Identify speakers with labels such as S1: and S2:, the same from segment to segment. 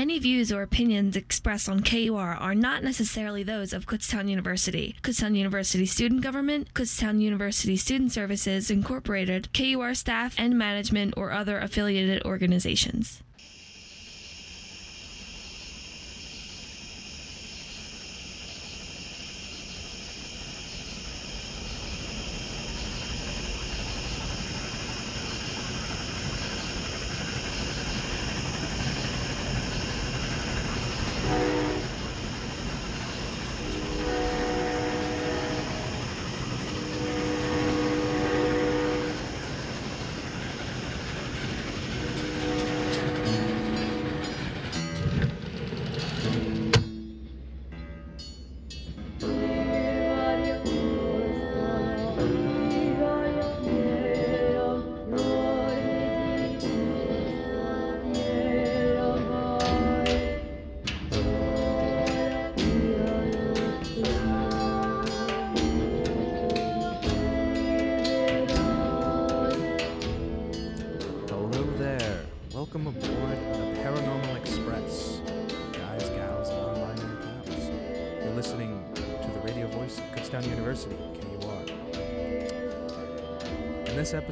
S1: Any views or opinions expressed on KUR are not necessarily those of Kutztown University, Kutztown University Student Government, Kutztown University Student Services Incorporated, KUR staff and management, or other affiliated organizations.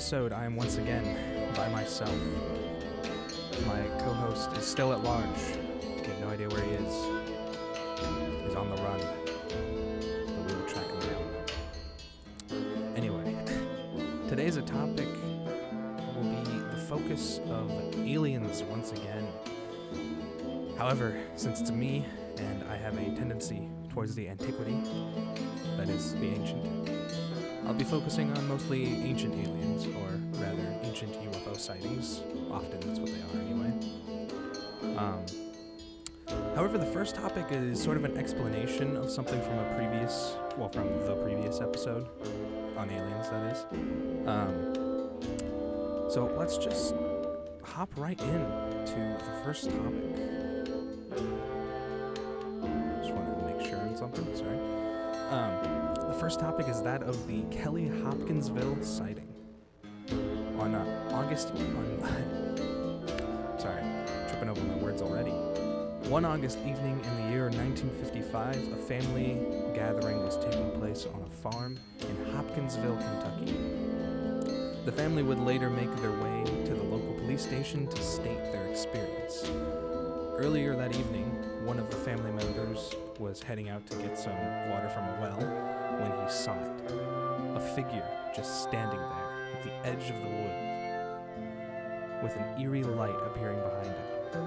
S2: Episode, I am once again by myself. My co-host is still at large. We have no idea where he is. He's on the run. But we will track him down. Anyway, today's a topic will be the focus of aliens once again. However, since it's me and I have a tendency towards the antiquity, that is, the ancient, I'll be focusing on mostly ancient aliens, or rather, ancient UFO sightings. Often that's what they are, anyway. Um, however, the first topic is sort of an explanation of something from a previous, well, from the previous episode on aliens, that is. Um, so let's just hop right in to the first topic. First topic is that of the Kelly Hopkinsville sighting. On uh, August. On, sorry, tripping over my words already. One August evening in the year 1955, a family gathering was taking place on a farm in Hopkinsville, Kentucky. The family would later make their way to the local police station to state their experience. Earlier that evening, one of the family members was heading out to get some water from a well when he saw it. A figure just standing there at the edge of the wood, with an eerie light appearing behind it.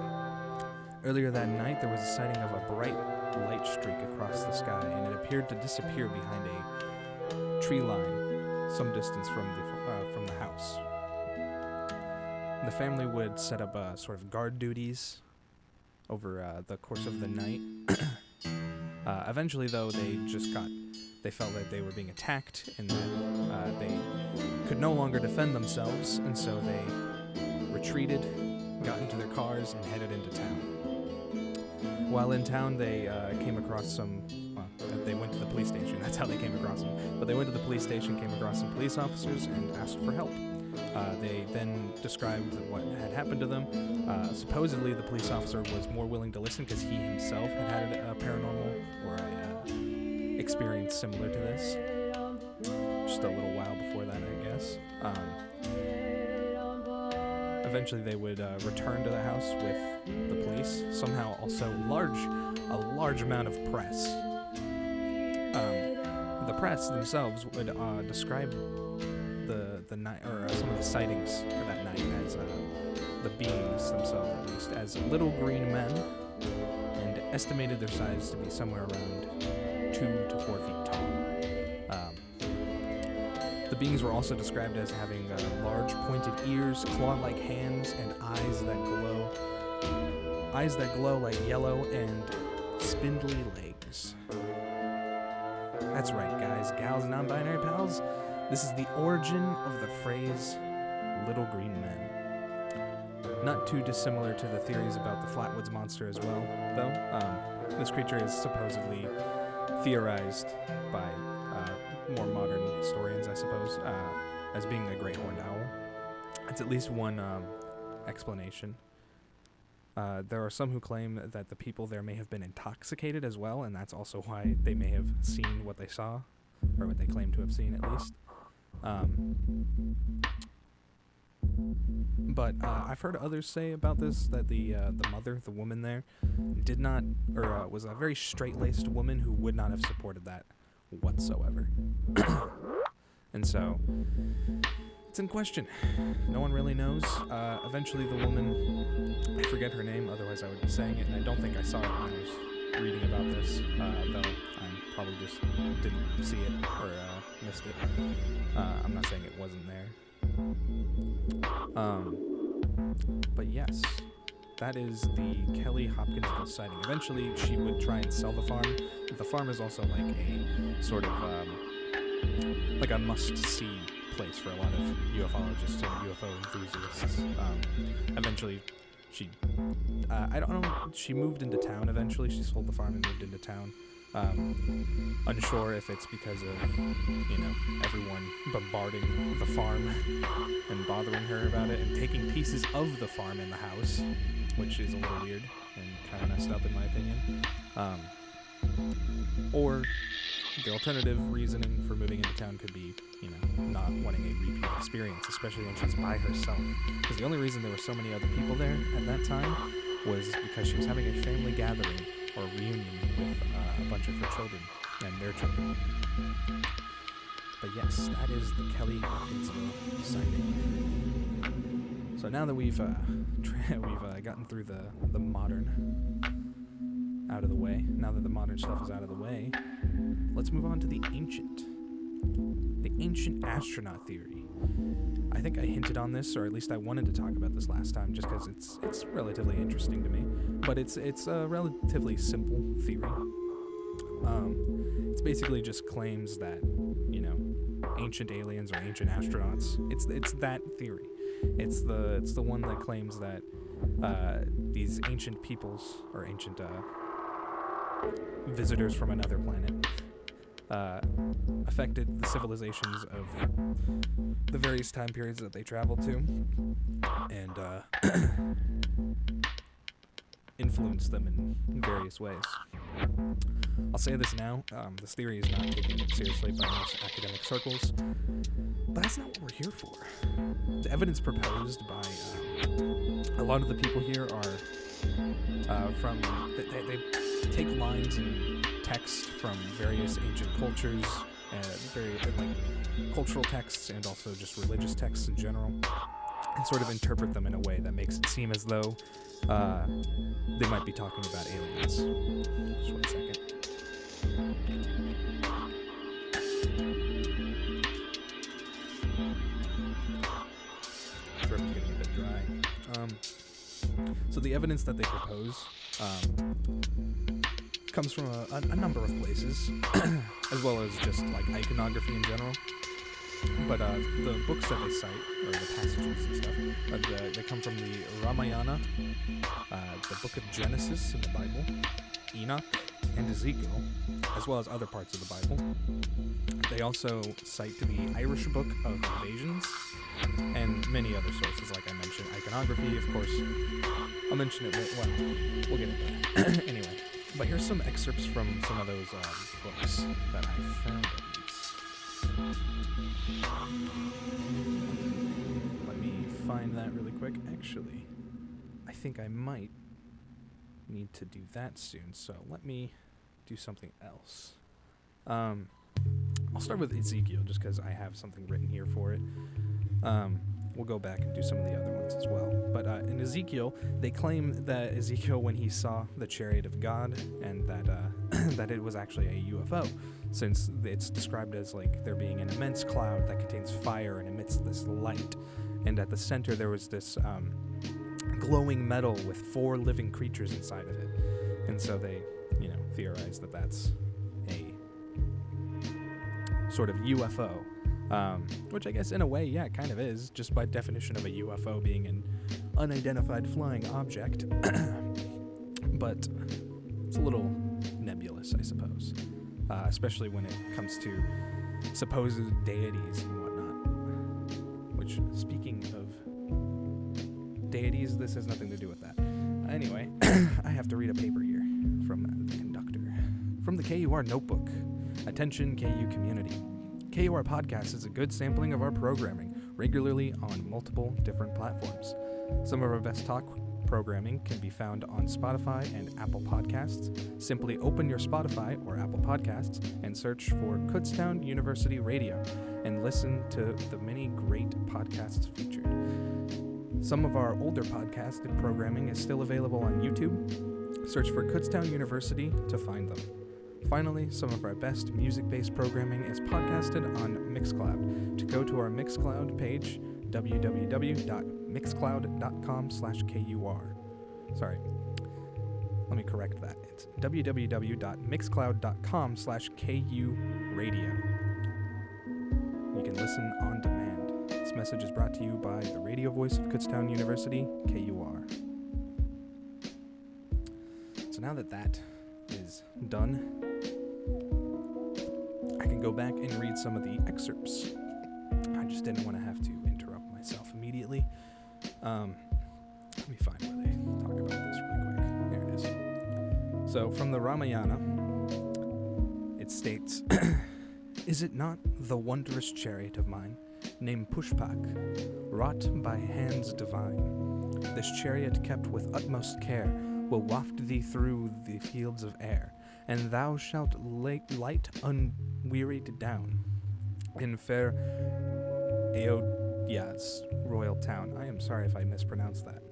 S2: Earlier that night, there was a sighting of a bright light streak across the sky, and it appeared to disappear behind a tree line some distance from the uh, from the house. The family would set up uh, sort of guard duties over uh, the course of the night. uh, eventually, though, they just got they felt that they were being attacked and that uh, they could no longer defend themselves, and so they retreated, got into their cars, and headed into town. While in town, they uh, came across some. Well, they went to the police station. That's how they came across them. But they went to the police station, came across some police officers, and asked for help. Uh, they then described what had happened to them. Uh, supposedly, the police officer was more willing to listen because he himself had had a, paranormal or a experience similar to this. Just a little while before that, I guess. Um, eventually, they would uh, return to the house with the police. Somehow, also large, a large amount of press. Um, the press themselves would uh, describe the the night or uh, some of the sightings for that night as uh, the beings themselves, at least, as little green men, and estimated their size to be somewhere around two to four feet tall. Um, the beings were also described as having uh, large pointed ears, claw-like hands, and eyes that glow. Eyes that glow like yellow and spindly legs. That's right, guys, gals, and non-binary pals. This is the origin of the phrase "little green men." Not too dissimilar to the theories about the Flatwoods monster as well, though. Um, this creature is supposedly theorized by uh, more modern historians, I suppose, uh, as being a great horned owl. It's at least one um, explanation. Uh, there are some who claim that the people there may have been intoxicated as well, and that's also why they may have seen what they saw, or what they claim to have seen at least. Um, but uh, I've heard others say about this that the uh, the mother, the woman there, did not, or uh, was a very straight-laced woman who would not have supported that whatsoever. and so it's in question. No one really knows. Uh, eventually, the woman, I forget her name, otherwise I would be saying it, and I don't think I saw it when I was reading about this, uh, though I probably just didn't see it or uh, missed it. I'm not saying it wasn't there. Um, but yes, that is the Kelly Hopkinsville sighting. Eventually, she would try and sell the farm. The farm is also like a sort of um, like a must-see place for a lot of ufologists and UFO enthusiasts. Um, eventually, she uh, I don't know. She moved into town. Eventually, she sold the farm and moved into town. Um, unsure if it's because of, you know, everyone bombarding the farm and bothering her about it and taking pieces of the farm in the house, which is a little weird and kind of messed up in my opinion. Um, or the alternative reasoning for moving into town could be, you know, not wanting a repeat experience, especially when she's by herself. Because the only reason there were so many other people there at that time was because she was having a family gathering or reunion children and their children. But yes, that is the Kelly. So now that we've uh, tra- we've uh, gotten through the the modern out of the way, now that the modern stuff is out of the way, let's move on to the ancient. The ancient astronaut theory. I think I hinted on this, or at least I wanted to talk about this last time, just because it's it's relatively interesting to me. But it's it's a relatively simple theory. Um, it's basically just claims that you know ancient aliens or ancient astronauts. It's it's that theory. It's the it's the one that claims that uh, these ancient peoples or ancient uh, visitors from another planet uh, affected the civilizations of the various time periods that they traveled to and uh, influenced them in various ways. I'll say this now um, this theory is not taken seriously by most academic circles, but that's not what we're here for. The evidence proposed by um, a lot of the people here are uh, from, they, they, take lines and text from various ancient cultures, uh, very like cultural texts and also just religious texts in general, and sort of interpret them in a way that makes it seem as though uh, they might be talking about aliens. Just one second. Getting a bit dry. Um, so the evidence that they propose um, comes from a, a, a number of places, as well as just like iconography in general. But uh, the books that they cite, or the passages and stuff, the, they come from the Ramayana, uh, the book of Genesis in the Bible, Enoch, and Ezekiel, as well as other parts of the Bible. They also cite the Irish Book of Invasions, and many other sources, like I mentioned, iconography, of course. I'll mention it, well, we'll get into that. anyway, but here's some excerpts from some of those um, books that I found. Let me find that really quick. Actually, I think I might need to do that soon, so let me do something else. Um, I'll start with Ezekiel just because I have something written here for it. Um, we'll go back and do some of the other ones as well. But uh, in Ezekiel, they claim that Ezekiel, when he saw the chariot of God, and that uh, that it was actually a UFO, since it's described as like there being an immense cloud that contains fire and emits this light, and at the center there was this um, glowing metal with four living creatures inside of it, and so they, you know, theorize that that's a sort of UFO. Um, which I guess in a way, yeah, kind of is, just by definition of a UFO being an unidentified flying object. but it's a little nebulous, I suppose, uh, especially when it comes to supposed deities and whatnot. Which, speaking of deities, this has nothing to do with that. anyway, I have to read a paper here from the conductor. From the KUR notebook. Attention, KU community. KUR Podcast is a good sampling of our programming, regularly on multiple different platforms. Some of our best talk programming can be found on Spotify and Apple Podcasts. Simply open your Spotify or Apple Podcasts and search for Kutztown University Radio and listen to the many great podcasts featured. Some of our older podcasted programming is still available on YouTube. Search for Kutztown University to find them. Finally, some of our best music-based programming is podcasted on Mixcloud. To go to our Mixcloud page, www.mixcloud.com slash KUR. Sorry. Let me correct that. It's www.mixcloud.com slash KU radio. You can listen on demand. This message is brought to you by the radio voice of Kutztown University, KUR. So now that that is done, I can go back and read some of the excerpts. I just didn't want to have to interrupt myself immediately. Um, let me find where they talk about this really quick. There it is. So, from the Ramayana, it states Is it not the wondrous chariot of mine, named Pushpak, wrought by hands divine? This chariot, kept with utmost care, will waft thee through the fields of air, and thou shalt light, light unwearied down in fair Ayodhya's royal town. I am sorry if I mispronounced that.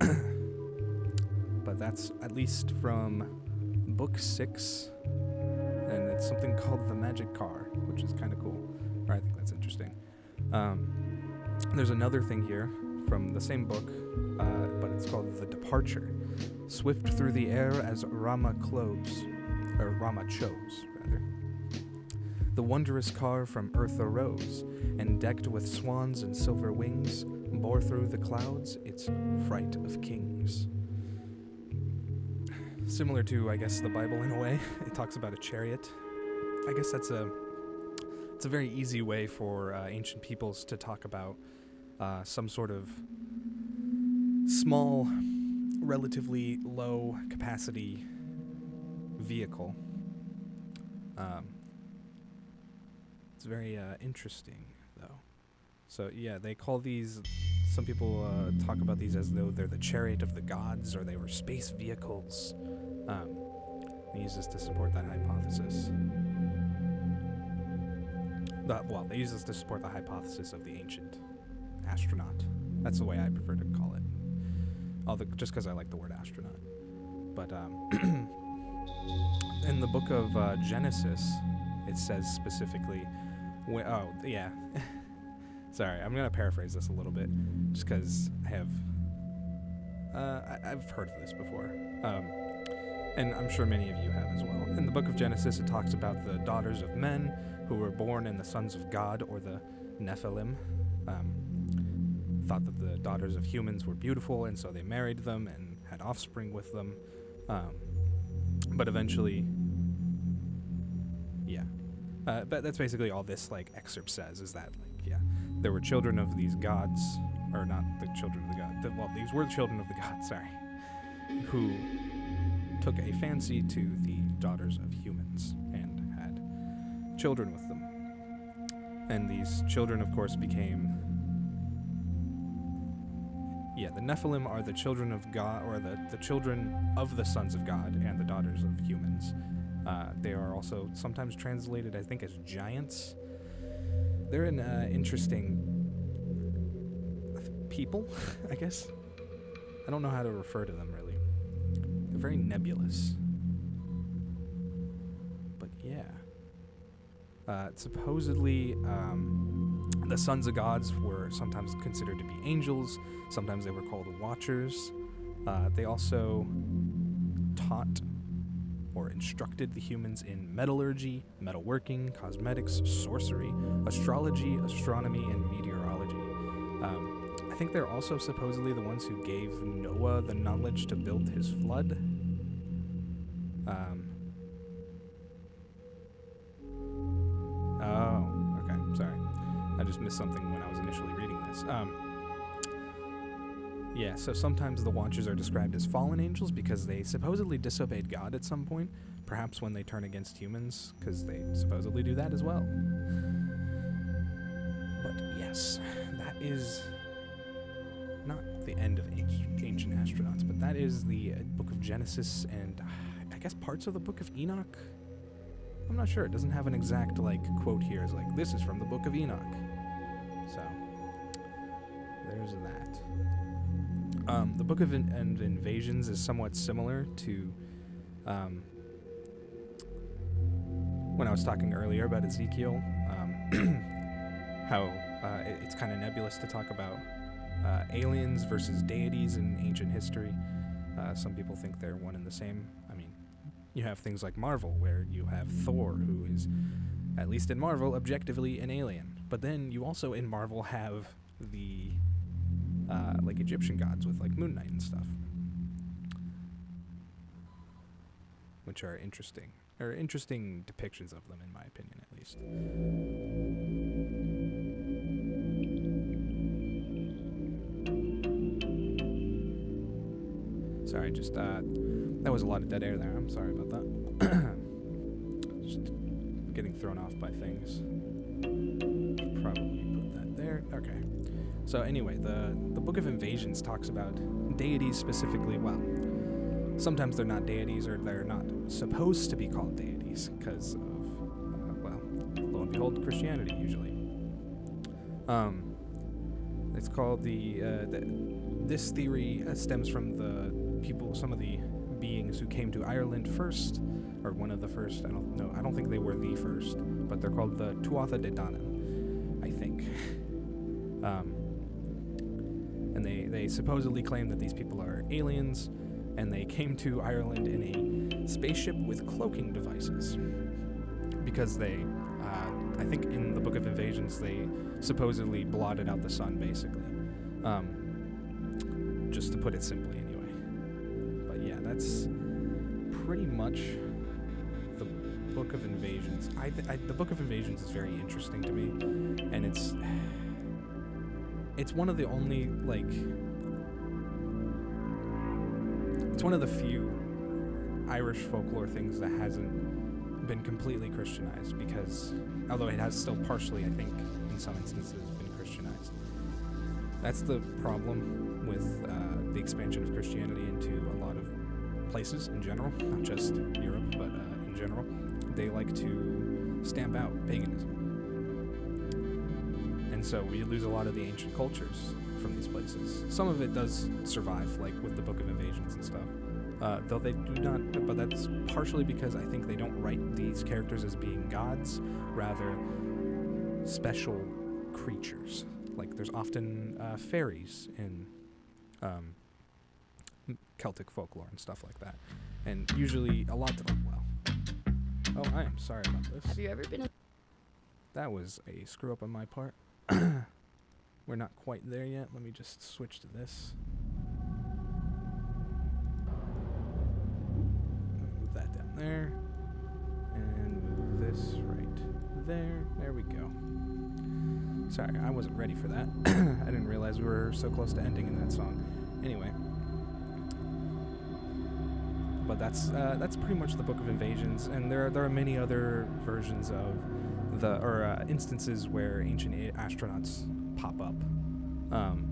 S2: but that's at least from book six, and it's something called the Magic Car, which is kind of cool. Or I think that's interesting. Um, there's another thing here from the same book, uh, but it's called The Departure. Swift through the air as Rama close, or Rama chose, rather. The wondrous car from earth arose, and decked with swans and silver wings, bore through the clouds its fright of kings. Similar to, I guess, the Bible in a way, it talks about a chariot. I guess that's a it's a very easy way for uh, ancient peoples to talk about uh, some sort of small, relatively low capacity vehicle. Um, it's very uh, interesting, though. So, yeah, they call these. Some people uh, talk about these as though they're the chariot of the gods or they were space vehicles. Um, they use this to support that hypothesis. The, well, they use this to support the hypothesis of the ancient astronaut. That's the way I prefer to call it. Although, just because I like the word astronaut. But um, in the book of uh, Genesis, it says specifically, wh- oh, yeah. Sorry, I'm to paraphrase this a little bit just because I have. Uh, I- I've heard of this before. Um, and I'm sure many of you have as well. In the book of Genesis, it talks about the daughters of men who were born in the sons of God, or the Nephilim. Um, thought that the daughters of humans were beautiful, and so they married them and had offspring with them. Um, but eventually, yeah. Uh, but that's basically all this like excerpt says is that like yeah, there were children of these gods, or not the children of the god. The, well, these were the children of the gods. Sorry, who took a fancy to the daughters of humans and had children with them. And these children, of course, became. Yeah, the Nephilim are the children of God, or the, the children of the sons of God and the daughters of humans. Uh, they are also sometimes translated, I think, as giants. They're an uh, interesting people, I guess. I don't know how to refer to them really. They're very nebulous. But yeah. Uh, supposedly, um, the sons of gods were sometimes considered to be angels, sometimes they were called watchers. Uh, they also taught or instructed the humans in metallurgy, metalworking, cosmetics, sorcery, astrology, astronomy, and meteorology. Um, I think they're also supposedly the ones who gave Noah the knowledge to build his flood. Um, missed something when I was initially reading this. Um, Yeah, so sometimes the Watchers are described as fallen angels because they supposedly disobeyed God at some point, perhaps when they turn against humans, because they supposedly do that as well. But yes, that is not the end of ancient, astronauts, but that is the uh, book of Genesis and I guess parts of the book of Enoch. I'm not sure. It doesn't have an exact like quote here. It's like this is from the book of Enoch. That. Um, the book of in- and invasions is somewhat similar to um, when I was talking earlier about Ezekiel. Um, how uh, it- it's kind of nebulous to talk about uh, aliens versus deities in ancient history. Uh, some people think they're one and the same. I mean, you have things like Marvel, where you have Thor, who is, at least in Marvel, objectively an alien. But then you also in Marvel have the uh, like Egyptian gods with like Moon Knight and stuff, which are interesting, or interesting depictions of them, in my opinion, at least. Sorry, just uh, that was a lot of dead air there. I'm sorry about that. just getting thrown off by things. Probably put that there. Okay. So anyway, the the Book of Invasions talks about deities specifically. Well, sometimes they're not deities, or they're not supposed to be called deities because of uh, well, lo and behold, Christianity usually. Um, it's called the, uh, the this theory uh, stems from the people, some of the beings who came to Ireland first, or one of the first. I don't know. I don't think they were the first, but they're called the Tuatha De Danann, I think. um, and they they supposedly claim that these people are aliens, and they came to Ireland in a spaceship with cloaking devices, because they. Uh, I think in the Book of Invasions they supposedly blotted out the sun, basically. Um, just to put it simply, anyway. But yeah, that's pretty much the Book of Invasions. I, th- I the Book of Invasions is very interesting to me, and it's it's one of the only like it's one of the few Irish folklore things that hasn't been completely Christianized because although it has still partially, I think, in some instances, been Christianized. That's the problem with uh, the expansion of Christianity into a lot of places in general, not just Europe, but uh, in general. They like to stamp out paganism. And so we lose a lot of the ancient cultures from these places. Some of it does survive, like with the Book of Invasions and stuff. Uh, though they do not, but that's partially because I think they don't write these characters as being gods, rather special creatures. Like there's often uh, fairies in um, Celtic folklore and stuff like that, and usually a lot. oh, well, oh, I am sorry about this.
S3: Have you ever been in
S2: That was a screw up on my part. We're not quite there yet. Let me just switch to this. Move that down there. And move this right there. There we go. Sorry, I wasn't ready for that. I didn't realize we were so close to ending in that song. Anyway. But that's uh, that's pretty much the Book of Invasions, and there are, there are many other versions of the or uh, instances where ancient a- astronauts pop up, um,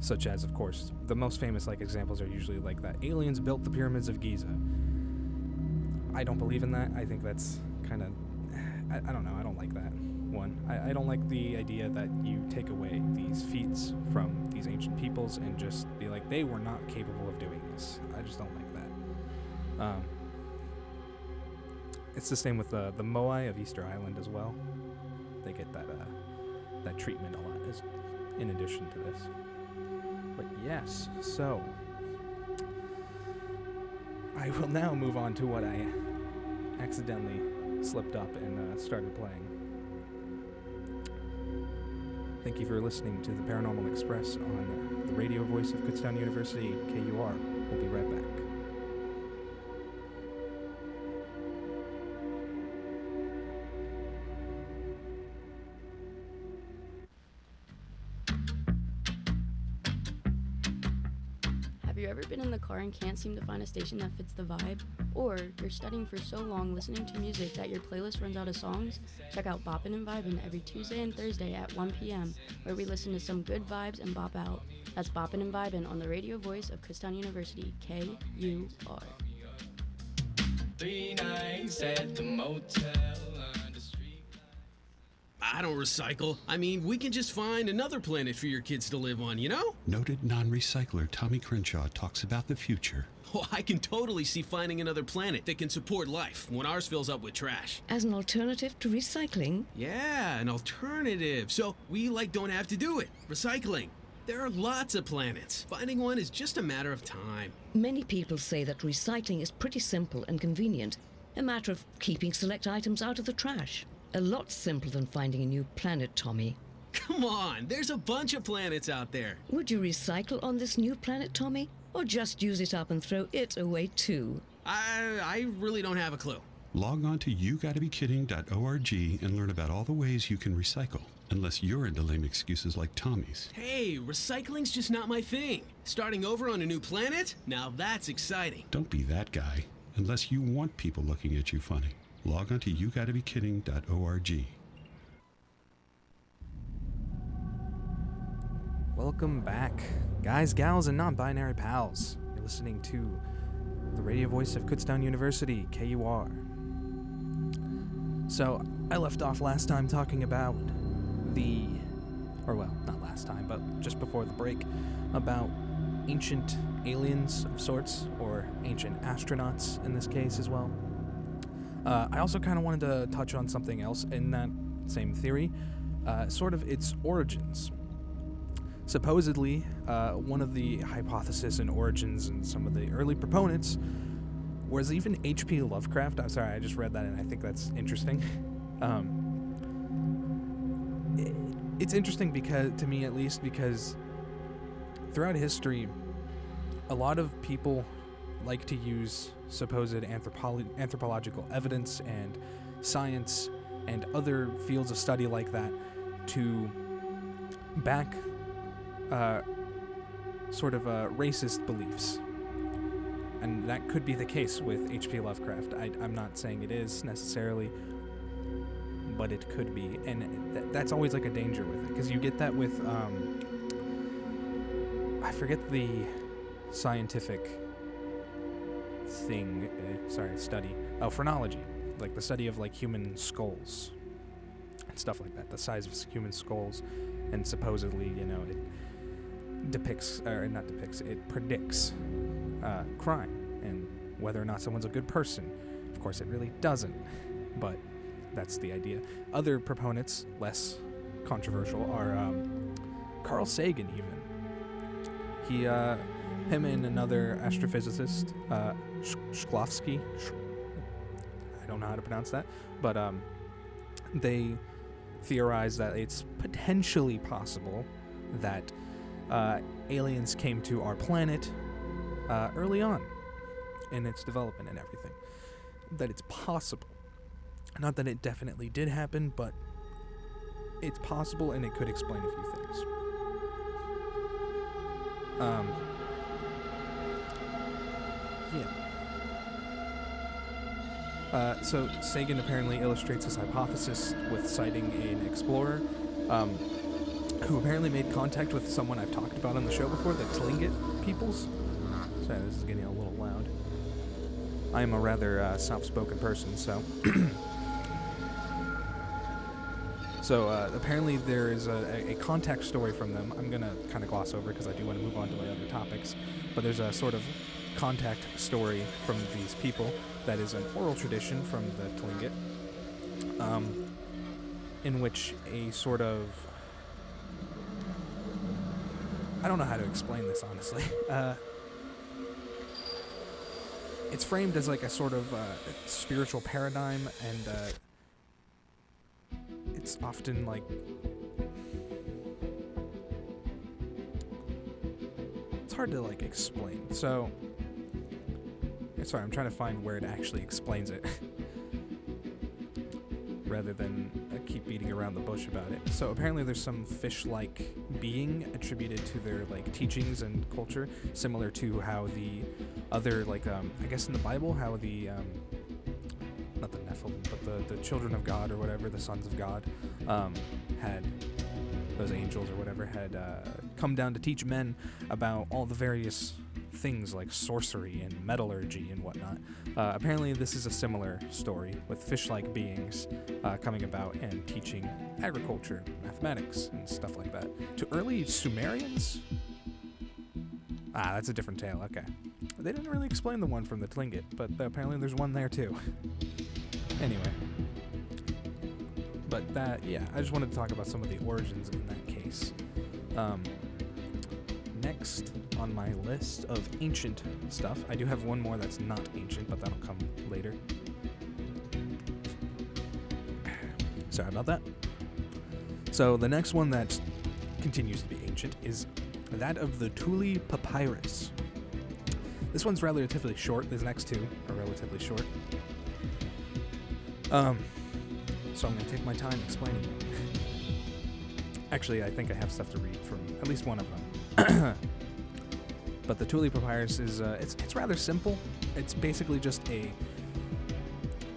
S2: such as, of course, the most famous like examples are usually like that aliens built the pyramids of Giza. I don't believe in that. I think that's kind of I, I don't know. I don't like that one. I, I don't like the idea that you take away these feats from these ancient peoples and just be like they were not capable of doing this. I just don't like that. Um, it's the same with the the Moai of Easter Island as well. They get that uh, that treatment a lot as in addition to this. But yes, so I will now move on to what I accidentally slipped up and uh, started playing. Thank you for listening to the Paranormal Express on the radio voice of Kutztown University, KUR. We'll be right back.
S3: And can't seem to find a station that fits the vibe? Or you're studying for so long listening to music that your playlist runs out of songs? Check out Boppin' and Vibin' every Tuesday and Thursday at 1 p.m., where we listen to some good vibes and bop out. That's Boppin' and Vibin' on the radio voice of Kutztown University, K U R.
S4: Three nights at the motel.
S5: I don't recycle. I mean, we can just find another planet for your kids to live on, you know?
S6: Noted non recycler Tommy Crenshaw talks about the future.
S5: Oh, I can totally see finding another planet that can support life when ours fills up with trash.
S7: As an alternative to recycling?
S5: Yeah, an alternative. So we like don't have to do it. Recycling. There are lots of planets. Finding one is just a matter of time.
S7: Many people say that recycling is pretty simple and convenient, a matter of keeping select items out of the trash. A lot simpler than finding a new planet, Tommy.
S5: Come on, there's a bunch of planets out there.
S7: Would you recycle on this new planet, Tommy? Or just use it up and throw it away too?
S5: I I really don't have a clue.
S6: Log on to yougottabekidding.org and learn about all the ways you can recycle. Unless you're into lame excuses like Tommy's.
S5: Hey, recycling's just not my thing. Starting over on a new planet? Now that's exciting.
S6: Don't be that guy. Unless you want people looking at you funny. Log on to yougottabekidding.org.
S2: Welcome back, guys, gals, and non binary pals. You're listening to the radio voice of Kutztown University, KUR. So, I left off last time talking about the. Or, well, not last time, but just before the break, about ancient aliens of sorts, or ancient astronauts in this case as well. Uh, I also kind of wanted to touch on something else in that same theory, uh, sort of its origins. Supposedly, uh, one of the hypotheses and origins and some of the early proponents was even H.P. Lovecraft. I'm sorry, I just read that and I think that's interesting. Um, it's interesting because, to me at least, because throughout history, a lot of people like to use supposed anthropolo- anthropological evidence and science and other fields of study like that to back uh, sort of uh, racist beliefs. And that could be the case with H.P. Lovecraft. I, I'm not saying it is necessarily, but it could be. And th- that's always like a danger with it, because you get that with, um, I forget the scientific thing, uh, sorry, study. Oh, phrenology. Like the study of like human skulls and stuff like that, the size of human skulls. And supposedly, you know, it depicts, or not depicts, it predicts uh, crime and whether or not someone's a good person. Of course, it really doesn't, but that's the idea. Other proponents, less controversial, are um, Carl Sagan, even. He, uh, him and another astrophysicist, uh, Shklovsky, Sh- I don't know how to pronounce that, but um, they theorize that it's potentially possible that uh, aliens came to our planet uh, early on in its development and everything. That it's possible. Not that it definitely did happen, but it's possible and it could explain a few things. Um, yeah. Uh, so Sagan apparently illustrates his hypothesis with citing an explorer um, who apparently made contact with someone I've talked about on the show before, the Tlingit peoples. Sorry, this is getting a little loud. I am a rather uh, soft-spoken person, so. so uh, apparently there is a, a, contact story from them. I'm gonna kind of gloss over because I do want to move on to my other topics. But there's a sort of contact story from these people that is an oral tradition from the Tlingit, um, in which a sort of I don't know how to explain this honestly. Uh, it's framed as like a sort of uh, spiritual paradigm, and uh, it's often like it's hard to like explain. So, sorry, I'm trying to find where it actually explains it. rather than uh, keep beating around the bush about it. So apparently, there's some fish-like being attributed to their like teachings and culture, similar to how the other like um, I guess in the Bible, how the um, not the Nephilim, but the the children of God or whatever, the sons of God, um, had those angels or whatever had uh, come down to teach men about all the various things like sorcery and metallurgy and whatnot. Uh, apparently, this is a similar story with fish like beings uh, coming about and teaching agriculture, mathematics, and stuff like that to early Sumerians. Ah, that's a different tale. Okay. They didn't really explain the one from the Tlingit, but apparently there's one there too. anyway. But that, yeah, I just wanted to talk about some of the origins in that case. Um, next on my list of ancient stuff, I do have one more that's not ancient, but that'll come later. Sorry about that. So the next one that continues to be ancient is that of the Tulli Papyrus. This one's relatively short. These next two are relatively short. Um, so I'm going to take my time explaining them. Actually, I think I have stuff to read from at least one of them. but the Tulli Papyrus is uh, it's it's rather simple. It's basically just a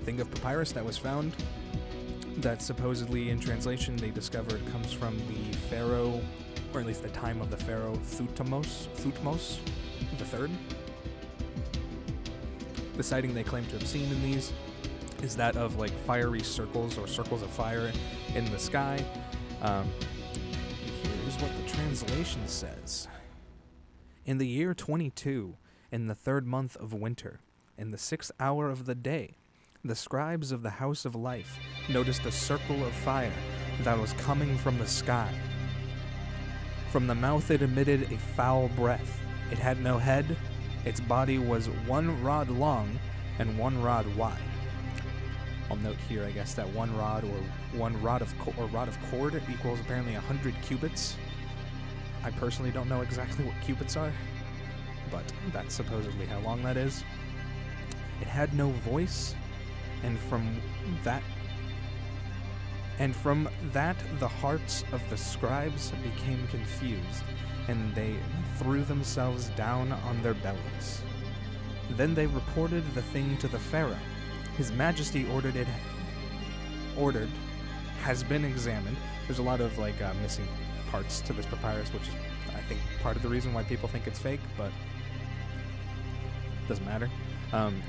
S2: thing of papyrus that was found that supposedly in translation they discovered comes from the pharaoh or at least the time of the pharaoh Thutmose Thutmose the third. The sighting they claim to have seen in these is that of like fiery circles or circles of fire in the sky. Um, what the translation says. In the year 22, in the third month of winter, in the sixth hour of the day, the scribes of the house of life noticed a circle of fire that was coming from the sky. From the mouth it emitted a foul breath. It had no head. Its body was one rod long and one rod wide. I'll note here, I guess, that one rod or one rod of co- or rod of cord equals apparently 100 cubits. I personally don't know exactly what cubits are, but that's supposedly how long that is. It had no voice, and from that and from that the hearts of the scribes became confused, and they threw themselves down on their bellies. Then they reported the thing to the Pharaoh. His Majesty ordered it ordered has been examined. There's a lot of like uh, missing parts to this papyrus, which is I think part of the reason why people think it's fake, but doesn't matter. Um,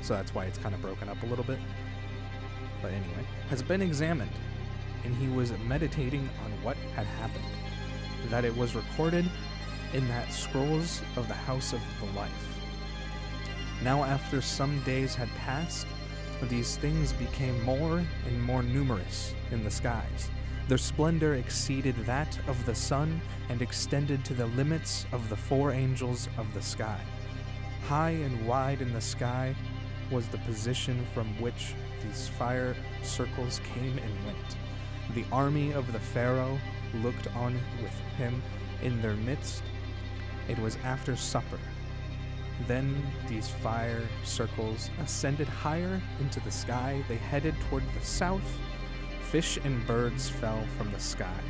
S2: so that's why it's kind of broken up a little bit. But anyway, has been examined, and he was meditating on what had happened. That it was recorded in that scrolls of the house of the life. Now, after some days had passed, these things became more and more numerous in the skies. Their splendor exceeded that of the sun and extended to the limits of the four angels of the sky. High and wide in the sky was the position from which these fire circles came and went. The army of the Pharaoh looked on with him in their midst. It was after supper. Then these fire circles ascended higher into the sky. They headed toward the south. Fish and birds fell from the sky.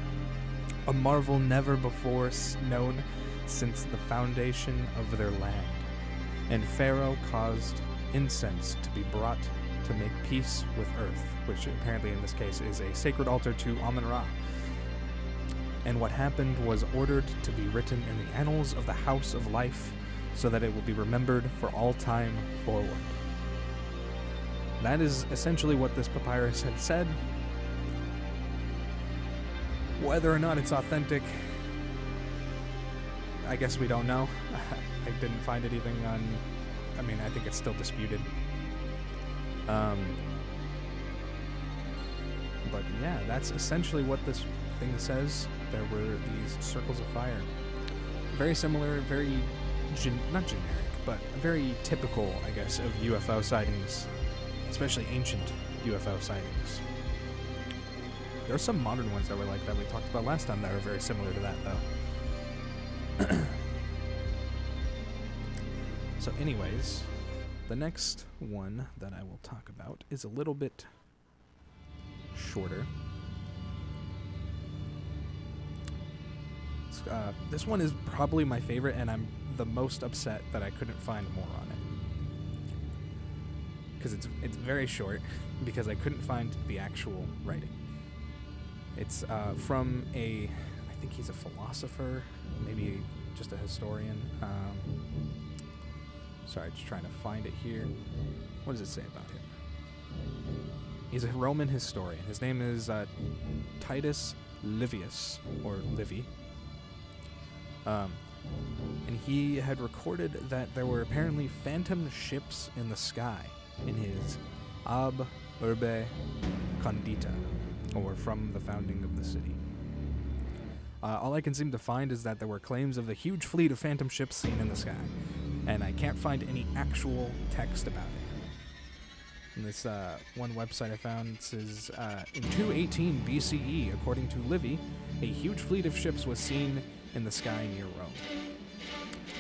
S2: A marvel never before known since the foundation of their land. And Pharaoh caused incense to be brought to make peace with earth, which apparently in this case is a sacred altar to Amun Ra. And what happened was ordered to be written in the annals of the House of Life so that it will be remembered for all time forward. That is essentially what this papyrus had said. Whether or not it's authentic, I guess we don't know. I didn't find anything on. I mean, I think it's still disputed. Um, but yeah, that's essentially what this thing says. There were these circles of fire. Very similar, very gen- not generic, but very typical, I guess, of UFO sightings, especially ancient UFO sightings. There are some modern ones that were like that we talked about last time that are very similar to that, though. so, anyways, the next one that I will talk about is a little bit shorter. Uh, this one is probably my favorite, and I'm the most upset that I couldn't find more on it because it's it's very short because I couldn't find the actual writing. It's uh, from a, I think he's a philosopher, maybe just a historian. Um, sorry, just trying to find it here. What does it say about him? He's a Roman historian. His name is uh, Titus Livius, or Livy. Um, and he had recorded that there were apparently phantom ships in the sky in his Ab Urbe Condita, or from the founding of the city. Uh, all I can seem to find is that there were claims of the huge fleet of phantom ships seen in the sky, and I can't find any actual text about it. And this uh, one website I found says uh, in 218 BCE, according to Livy, a huge fleet of ships was seen in the sky near Rome.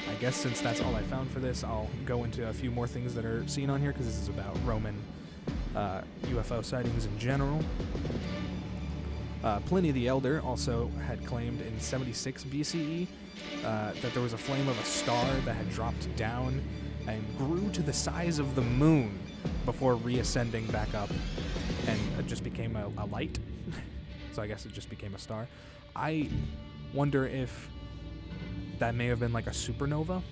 S2: I guess since that's all I found for this, I'll go into a few more things that are seen on here because this is about Roman uh, UFO sightings in general. Uh, Pliny the Elder also had claimed in 76 BCE uh, that there was a flame of a star that had dropped down and grew to the size of the moon before reascending back up and it just became a, a light. so I guess it just became a star. I wonder if that may have been like a supernova.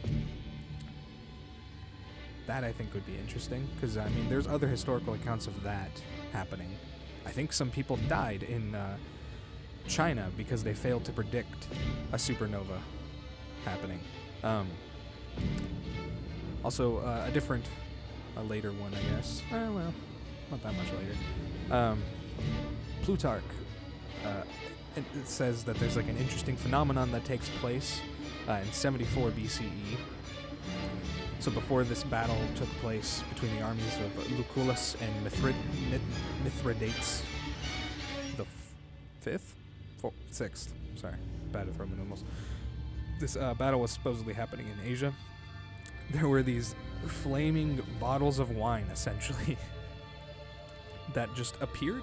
S2: That I think would be interesting because I mean, there's other historical accounts of that happening. I think some people died in uh, China because they failed to predict a supernova happening. Um, also, uh, a different, a later one, I guess. Eh, well, not that much later. Um, Plutarch. Uh, it, it says that there's like an interesting phenomenon that takes place uh, in 74 BCE. So before this battle took place between the armies of Lucullus and Mithrid- Mith- Mithridates, the f- fifth, Four, sixth. Sorry, bad with Roman numerals. This uh, battle was supposedly happening in Asia. There were these flaming bottles of wine, essentially, that just appeared.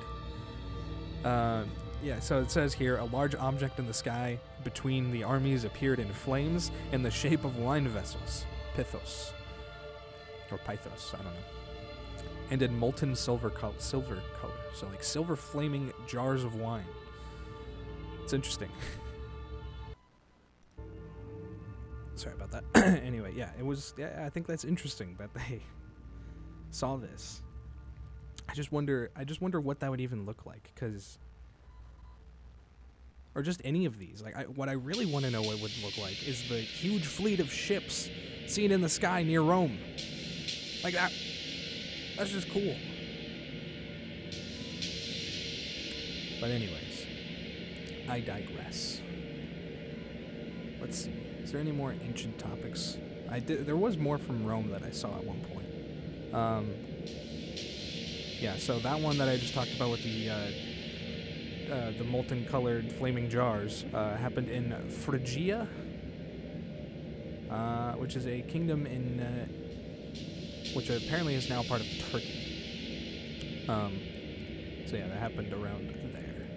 S2: Uh, yeah, so it says here a large object in the sky between the armies appeared in flames in the shape of wine vessels, pithos, or pythos, I don't know, and in molten silver silver color, so like silver flaming jars of wine. It's interesting. Sorry about that. anyway, yeah, it was. Yeah, I think that's interesting that they saw this. I just wonder. I just wonder what that would even look like, because or just any of these. Like, I, what I really want to know what it would look like is the huge fleet of ships seen in the sky near Rome. Like that. That's just cool. But anyways, I digress. Let's see. Is there any more ancient topics? I did. There was more from Rome that I saw at one point. Um. Yeah. So that one that I just talked about with the. Uh, uh, the molten colored flaming jars uh, happened in Phrygia, uh, which is a kingdom in uh, which apparently is now part of Turkey. Um, so yeah, that happened around there.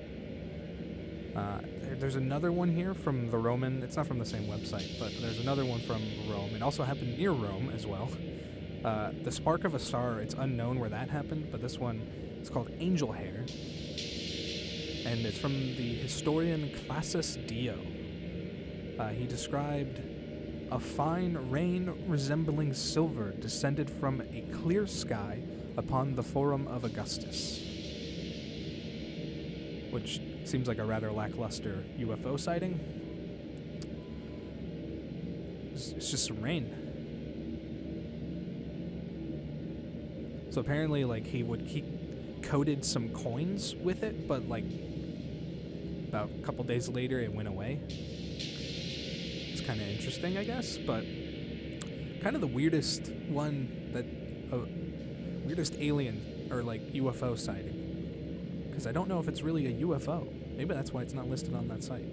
S2: Uh, there. There's another one here from the Roman. It's not from the same website, but there's another one from Rome. It also happened near Rome as well. Uh, the spark of a star. It's unknown where that happened, but this one is called Angel Hair and it's from the historian Cassius Dio. Uh, he described a fine rain resembling silver descended from a clear sky upon the Forum of Augustus, which seems like a rather lackluster UFO sighting. It's, it's just some rain. So apparently, like he would he coated some coins with it, but like about a couple days later, it went away. It's kind of interesting, I guess, but kind of the weirdest one that uh, weirdest alien or like UFO sighting. Because I don't know if it's really a UFO. Maybe that's why it's not listed on that site,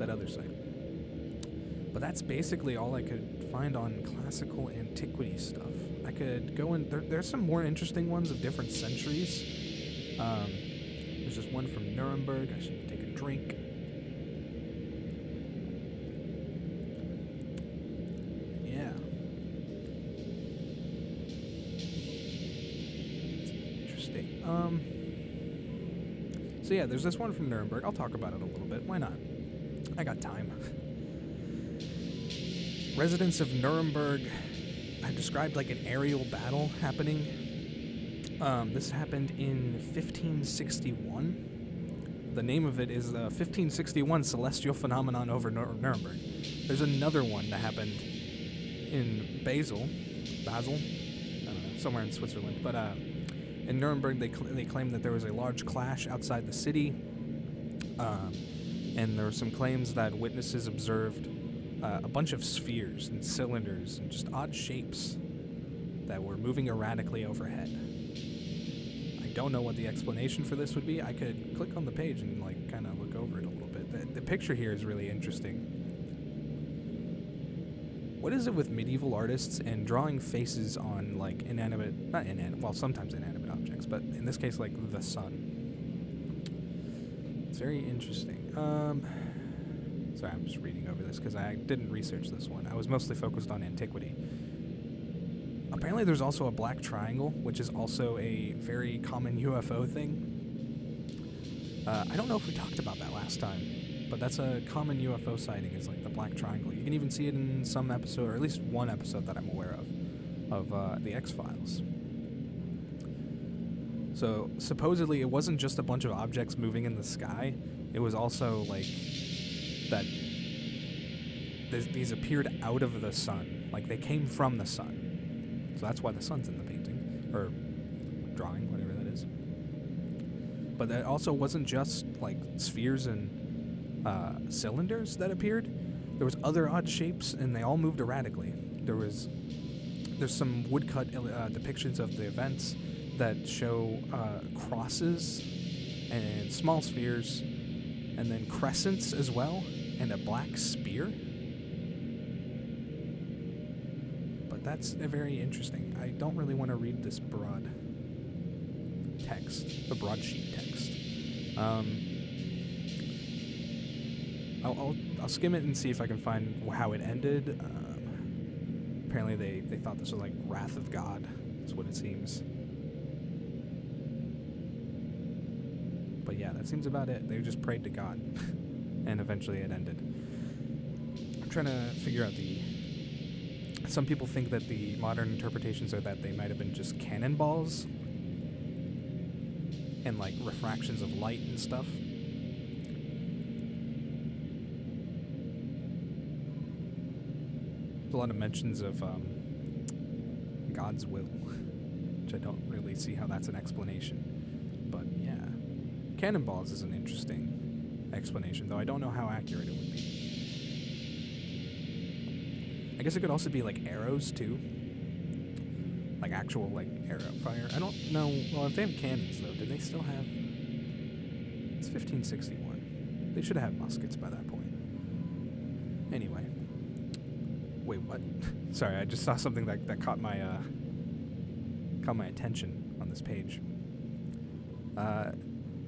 S2: that other site. But that's basically all I could find on classical antiquity stuff. I could go in. There, there's some more interesting ones of different centuries. Um, There's this one from Nuremberg. I should drink. Yeah. Interesting. Um. So yeah, there's this one from Nuremberg. I'll talk about it a little bit. Why not? I got time. Residents of Nuremberg have described like an aerial battle happening. Um, this happened in 1561. The name of it is the 1561 Celestial Phenomenon over Nur- Nuremberg. There's another one that happened in Basel, Basel, know, somewhere in Switzerland. But uh, in Nuremberg, they cl- they claim that there was a large clash outside the city, um, and there were some claims that witnesses observed uh, a bunch of spheres and cylinders and just odd shapes that were moving erratically overhead. Don't know what the explanation for this would be. I could click on the page and like kind of look over it a little bit. The, the picture here is really interesting. What is it with medieval artists and drawing faces on like inanimate, not inanimate, well, sometimes inanimate objects, but in this case, like the sun? It's very interesting. Um, sorry, I'm just reading over this because I didn't research this one. I was mostly focused on antiquity. Apparently, there's also a black triangle, which is also a very common UFO thing. Uh, I don't know if we talked about that last time, but that's a common UFO sighting. Is like the black triangle. You can even see it in some episode, or at least one episode that I'm aware of, of uh, the X Files. So supposedly, it wasn't just a bunch of objects moving in the sky. It was also like that. These, these appeared out of the sun, like they came from the sun. So that's why the sun's in the painting or drawing, whatever that is. But that also wasn't just like spheres and uh, cylinders that appeared. There was other odd shapes, and they all moved erratically. There was there's some woodcut uh, depictions of the events that show uh, crosses and small spheres, and then crescents as well, and a black spear. That's very interesting. I don't really want to read this broad text, the broadsheet text. Um, I'll, I'll, I'll skim it and see if I can find how it ended. Um, apparently, they, they thought this was like Wrath of God, is what it seems. But yeah, that seems about it. They just prayed to God, and eventually it ended. I'm trying to figure out the. Some people think that the modern interpretations are that they might have been just cannonballs and like refractions of light and stuff. There's a lot of mentions of um, God's will, which I don't really see how that's an explanation. But yeah, cannonballs is an interesting explanation, though I don't know how accurate it would be. I guess it could also be like arrows too, like actual like arrow fire. I don't know. Well, if they have cannons though, did they still have? It's 1561. They should have muskets by that point. Anyway. Wait, what? Sorry, I just saw something that, that caught my uh, caught my attention on this page. Uh,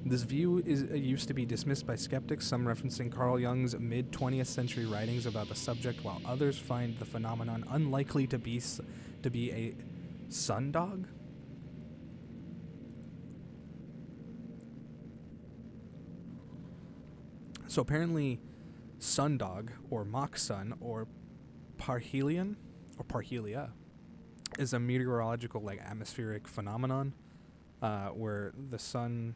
S2: this view is uh, used to be dismissed by skeptics, some referencing Carl Jung's mid 20th century writings about the subject, while others find the phenomenon unlikely to be to be a sundog. So apparently, sundog or mock sun or parhelion or parhelia is a meteorological like atmospheric phenomenon uh, where the sun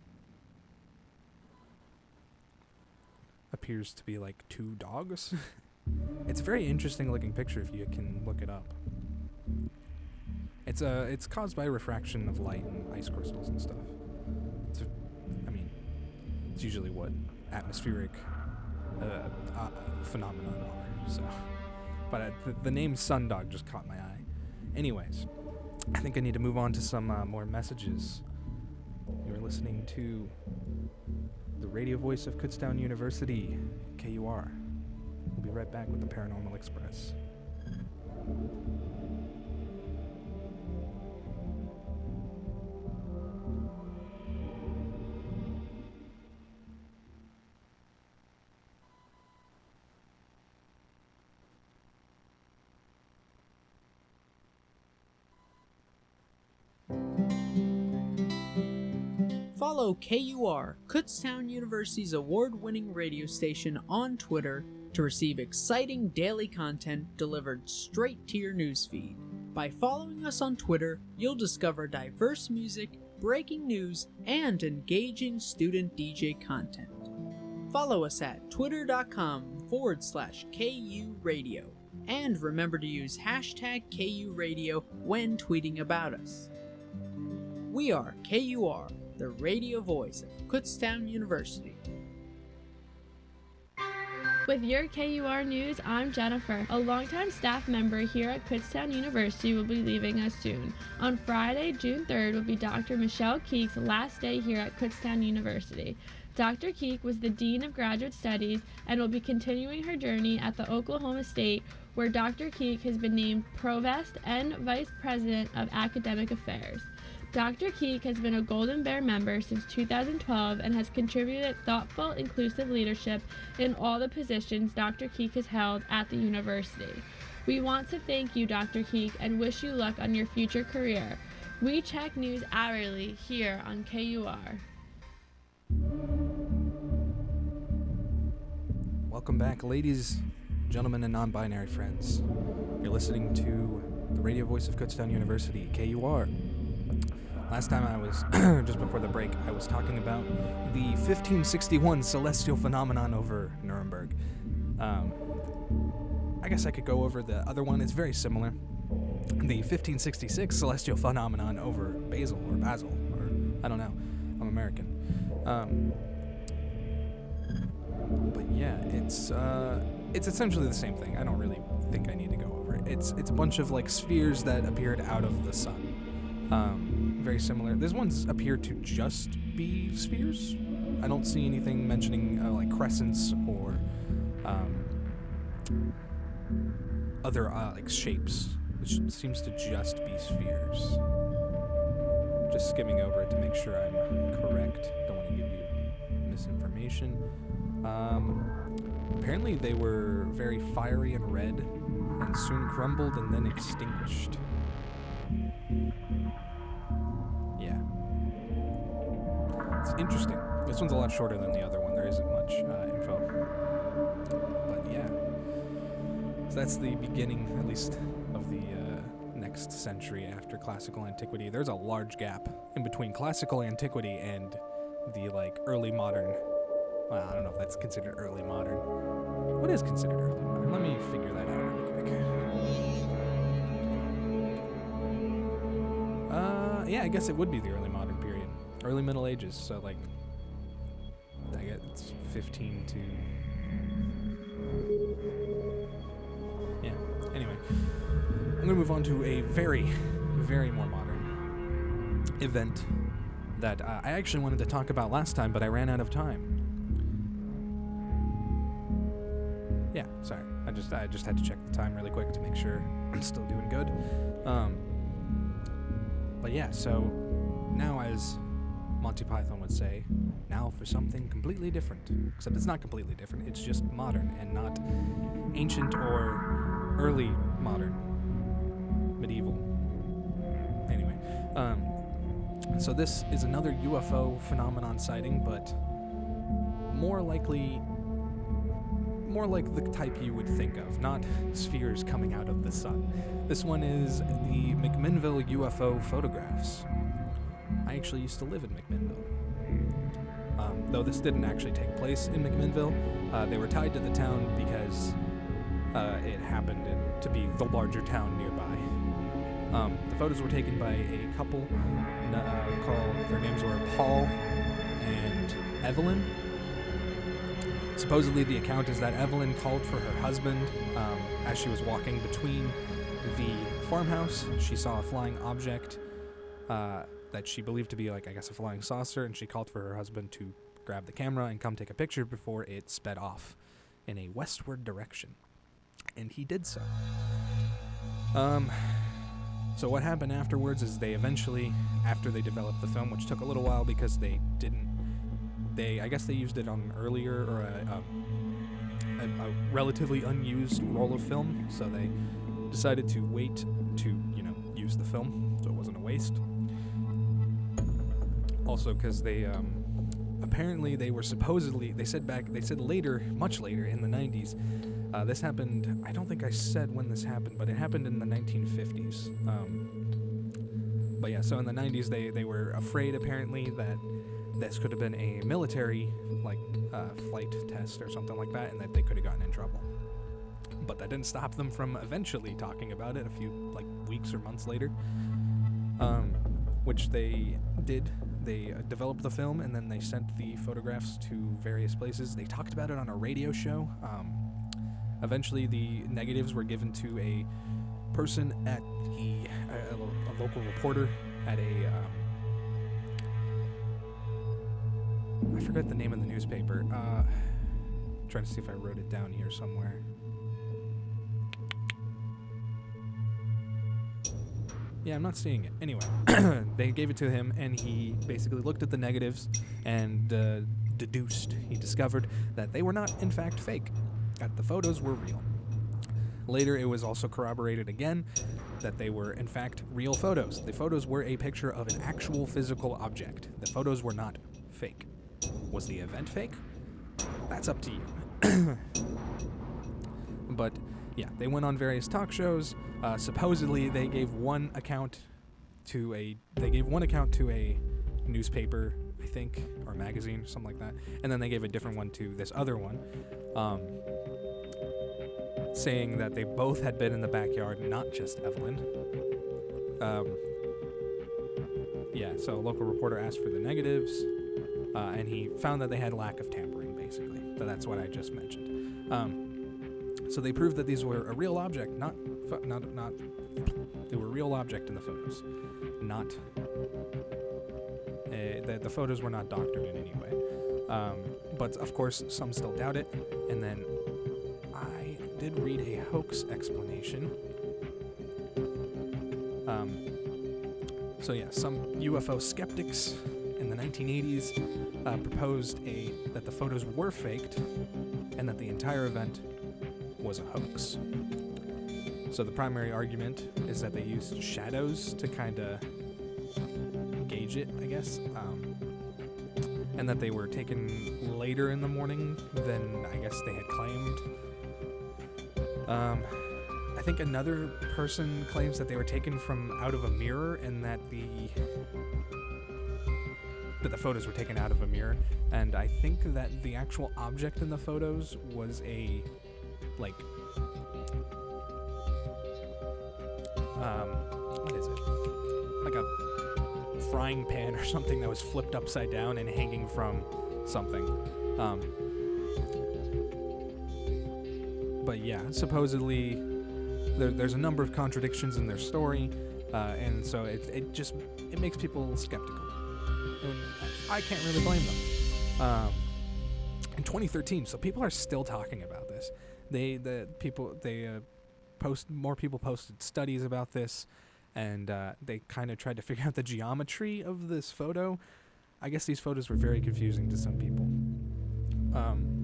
S2: appears to be like two dogs. it's a very interesting looking picture if you can look it up. It's a it's caused by refraction of light and ice crystals and stuff. It's a, I mean, it's usually what atmospheric uh, uh, phenomenon are. So, but uh, the, the name Sundog just caught my eye. Anyways, I think I need to move on to some uh, more messages. You're listening to the radio voice of Kutztown University, KUR. We'll be right back with the Paranormal Express.
S8: KUR, Kutztown University's award winning radio station, on Twitter to receive exciting daily content delivered straight to your newsfeed. By following us on Twitter, you'll discover diverse music, breaking news, and engaging student DJ content. Follow us at twitter.com forward slash KU Radio. And remember to use hashtag KU Radio when tweeting about us. We are KUR, the radio voice of Kutztown University.
S9: With your KUR News, I'm Jennifer. A longtime staff member here at Kutztown University will be leaving us soon. On Friday, June 3rd, will be Dr. Michelle Keek's last day here at Kutztown University. Dr. Keek was the Dean of Graduate Studies and will be continuing her journey at the Oklahoma State, where Dr. Keek has been named Provost and Vice President of Academic Affairs. Dr. Keek has been a Golden Bear member since 2012 and has contributed thoughtful, inclusive leadership in all the positions Dr. Keek has held at the university. We want to thank you, Dr. Keek, and wish you luck on your future career. We check news hourly here on KUR.
S2: Welcome back, ladies, gentlemen, and non binary friends. You're listening to the radio voice of Kutztown University, KUR. Last time I was, just before the break, I was talking about the 1561 celestial phenomenon over Nuremberg. Um, I guess I could go over the other one, it's very similar. The 1566 celestial phenomenon over Basel, or Basel, or I don't know. I'm American. Um, but yeah, it's uh, it's essentially the same thing. I don't really think I need to go over it. It's it's a bunch of like spheres that appeared out of the sun. Um, very similar. This one's appear to just be spheres. I don't see anything mentioning uh, like crescents or um, other uh, like shapes. It seems to just be spheres. Just skimming over it to make sure I'm correct. Don't want to give you misinformation. Um, apparently, they were very fiery and red, and soon crumbled and then extinguished. It's interesting. This one's a lot shorter than the other one. There isn't much uh, info. But yeah. So that's the beginning, at least, of the uh, next century after classical antiquity. There's a large gap in between classical antiquity and the like early modern well, I don't know if that's considered early modern. What is considered early modern? Let me figure that out really quick. Uh, yeah, I guess it would be the early modern period, early Middle Ages. So like, I guess it's 15 to. Yeah. Anyway, I'm gonna move on to a very, very more modern event that uh, I actually wanted to talk about last time, but I ran out of time. Yeah, sorry. I just I just had to check the time really quick to make sure I'm still doing good. Um, but yeah, so now as Monty Python would say, now for something completely different. Except it's not completely different. It's just modern and not ancient or early modern, medieval. Anyway, um, so this is another UFO phenomenon sighting, but more likely more like the type you would think of, not spheres coming out of the sun. This one is the McMinnville UFO photographs. I actually used to live in McMinnville. Um, though this didn't actually take place in McMinnville, uh, they were tied to the town because uh, it happened in, to be the larger town nearby. Um, the photos were taken by a couple uh, called, their names were Paul and Evelyn. Supposedly, the account is that Evelyn called for her husband um, as she was walking between the farmhouse. She saw a flying object uh, that she believed to be, like, I guess, a flying saucer, and she called for her husband to grab the camera and come take a picture before it sped off in a westward direction. And he did so. Um, so what happened afterwards is they eventually, after they developed the film, which took a little while because they didn't they I guess they used it on an earlier or a, a, a, relatively unused roll of film, so they decided to wait to you know use the film, so it wasn't a waste. Also, because they um, apparently they were supposedly they said back they said later, much later in the 90s. Uh, this happened. I don't think I said when this happened, but it happened in the 1950s. Um, but yeah, so in the 90s they they were afraid apparently that this could have been a military like uh, flight test or something like that, and that they could have gotten in trouble. But that didn't stop them from eventually talking about it a few like weeks or months later, um, which they did. They uh, developed the film and then they sent the photographs to various places. They talked about it on a radio show. Um, eventually, the negatives were given to a person at the a, a local reporter at a um, I forget the name of the newspaper. Uh, trying to see if I wrote it down here somewhere. Yeah, I'm not seeing it. Anyway, they gave it to him, and he basically looked at the negatives and uh, deduced, he discovered that they were not, in fact, fake, that the photos were real. Later, it was also corroborated again that they were, in fact, real photos. The photos were a picture of an actual physical object. The photos were not fake. Was the event fake? That's up to you. but yeah, they went on various talk shows. Uh, supposedly, they gave one account to a they gave one account to a newspaper, I think, or magazine, something like that, and then they gave a different one to this other one, um, saying that they both had been in the backyard, not just Evelyn. Um, yeah, so a local reporter asked for the negatives, uh, and he found that they had lack of tampering, basically. So that's what I just mentioned. Um, so they proved that these were a real object, not pho- not not they were a real object in the photos, not uh, the, the photos were not doctored in any way. Um, but of course, some still doubt it. And then I did read a hoax explanation. Um, so yeah, some UFO skeptics in the 1980s uh, proposed a that the photos were faked and that the entire event was a hoax. So the primary argument is that they used shadows to kind of gauge it, I guess, um, and that they were taken later in the morning than I guess they had claimed. Um, I think another person claims that they were taken from out of a mirror and that the that the photos were taken out of a mirror and I think that the actual object in the photos was a like um what is it? Like a frying pan or something that was flipped upside down and hanging from something. Um but yeah supposedly there, there's a number of contradictions in their story uh, and so it, it just it makes people skeptical. And i can't really blame them. Um, in 2013 so people are still talking about they the people they uh, post more people posted studies about this and uh, they kind of tried to figure out the geometry of this photo. I guess these photos were very confusing to some people. Um,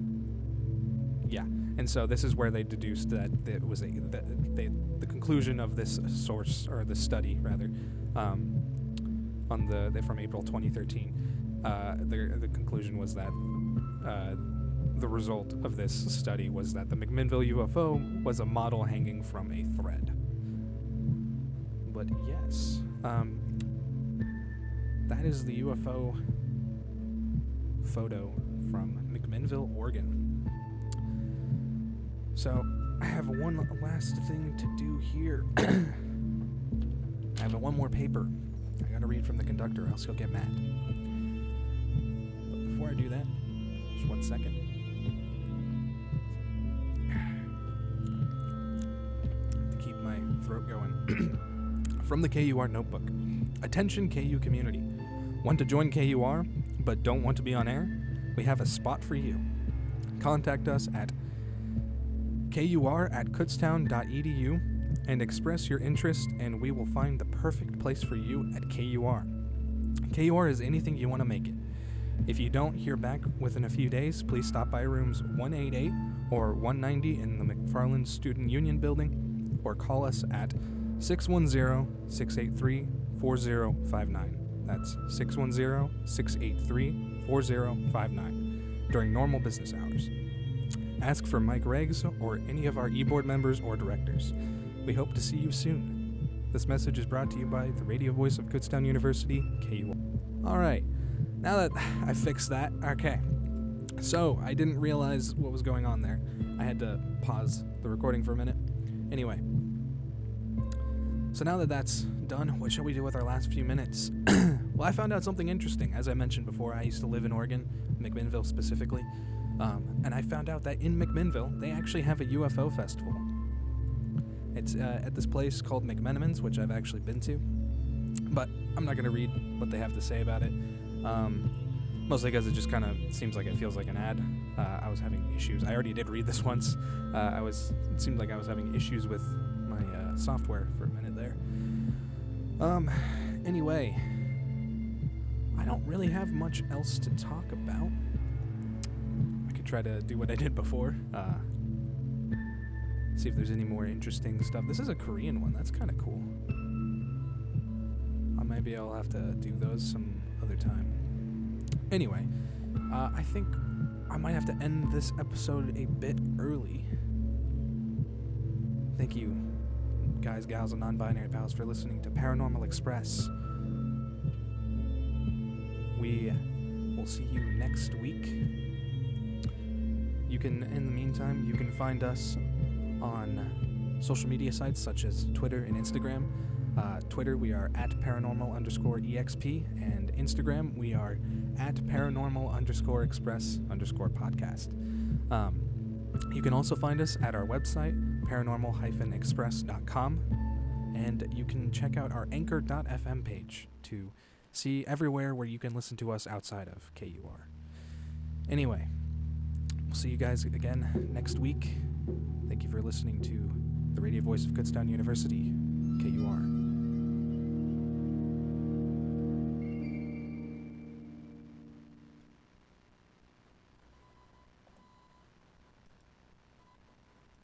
S2: yeah. And so this is where they deduced that it was a that they, the conclusion of this source or the study rather um, on the from april 2013 uh, the, the conclusion was that uh, the result of this study was that the McMinnville UFO was a model hanging from a thread. But yes, um, that is the UFO photo from McMinnville, Oregon. So I have one last thing to do here. I have one more paper. I gotta read from the conductor, or else he'll get mad. But before I do that, just one second. Going. From the KUR notebook. Attention KU community. Want to join KUR but don't want to be on air? We have a spot for you. Contact us at kur at kutztown.edu and express your interest, and we will find the perfect place for you at KUR. KUR is anything you want to make it. If you don't hear back within a few days, please stop by rooms 188 or 190 in the McFarland Student Union Building or call us at 610 683 4059. That's 610 683 4059 during normal business hours. Ask for Mike Reggs or any of our e board members or directors. We hope to see you soon. This message is brought to you by the radio voice of Kutztown University, KU. All right, now that I fixed that, okay. So, I didn't realize what was going on there. I had to pause the recording for a minute. Anyway, so now that that's done, what shall we do with our last few minutes? well, I found out something interesting. As I mentioned before, I used to live in Oregon, McMinnville specifically, um, and I found out that in McMinnville, they actually have a UFO festival. It's uh, at this place called McMenamins, which I've actually been to, but I'm not going to read what they have to say about it. Um, mostly because it just kind of seems like it feels like an ad. Uh, I was having issues. I already did read this once. Uh, I was. It seemed like I was having issues with my uh, software for a minute. Um. Anyway, I don't really have much else to talk about. I could try to do what I did before. Uh, see if there's any more interesting stuff. This is a Korean one. That's kind of cool. Uh, maybe I'll have to do those some other time. Anyway, uh, I think I might have to end this episode a bit early. Thank you, guys, gals, and non binary pals, for listening to Paranormal Express. We will see you next week. You can, in the meantime, you can find us on social media sites such as Twitter and Instagram. Uh, Twitter, we are at paranormal underscore exp, and Instagram, we are at paranormal underscore express underscore podcast. Um, you can also find us at our website, paranormal express.com, and you can check out our anchor.fm page to see everywhere where you can listen to us outside of KUR. Anyway, we'll see you guys again next week. Thank you for listening to the radio voice of Kutztown University, KUR.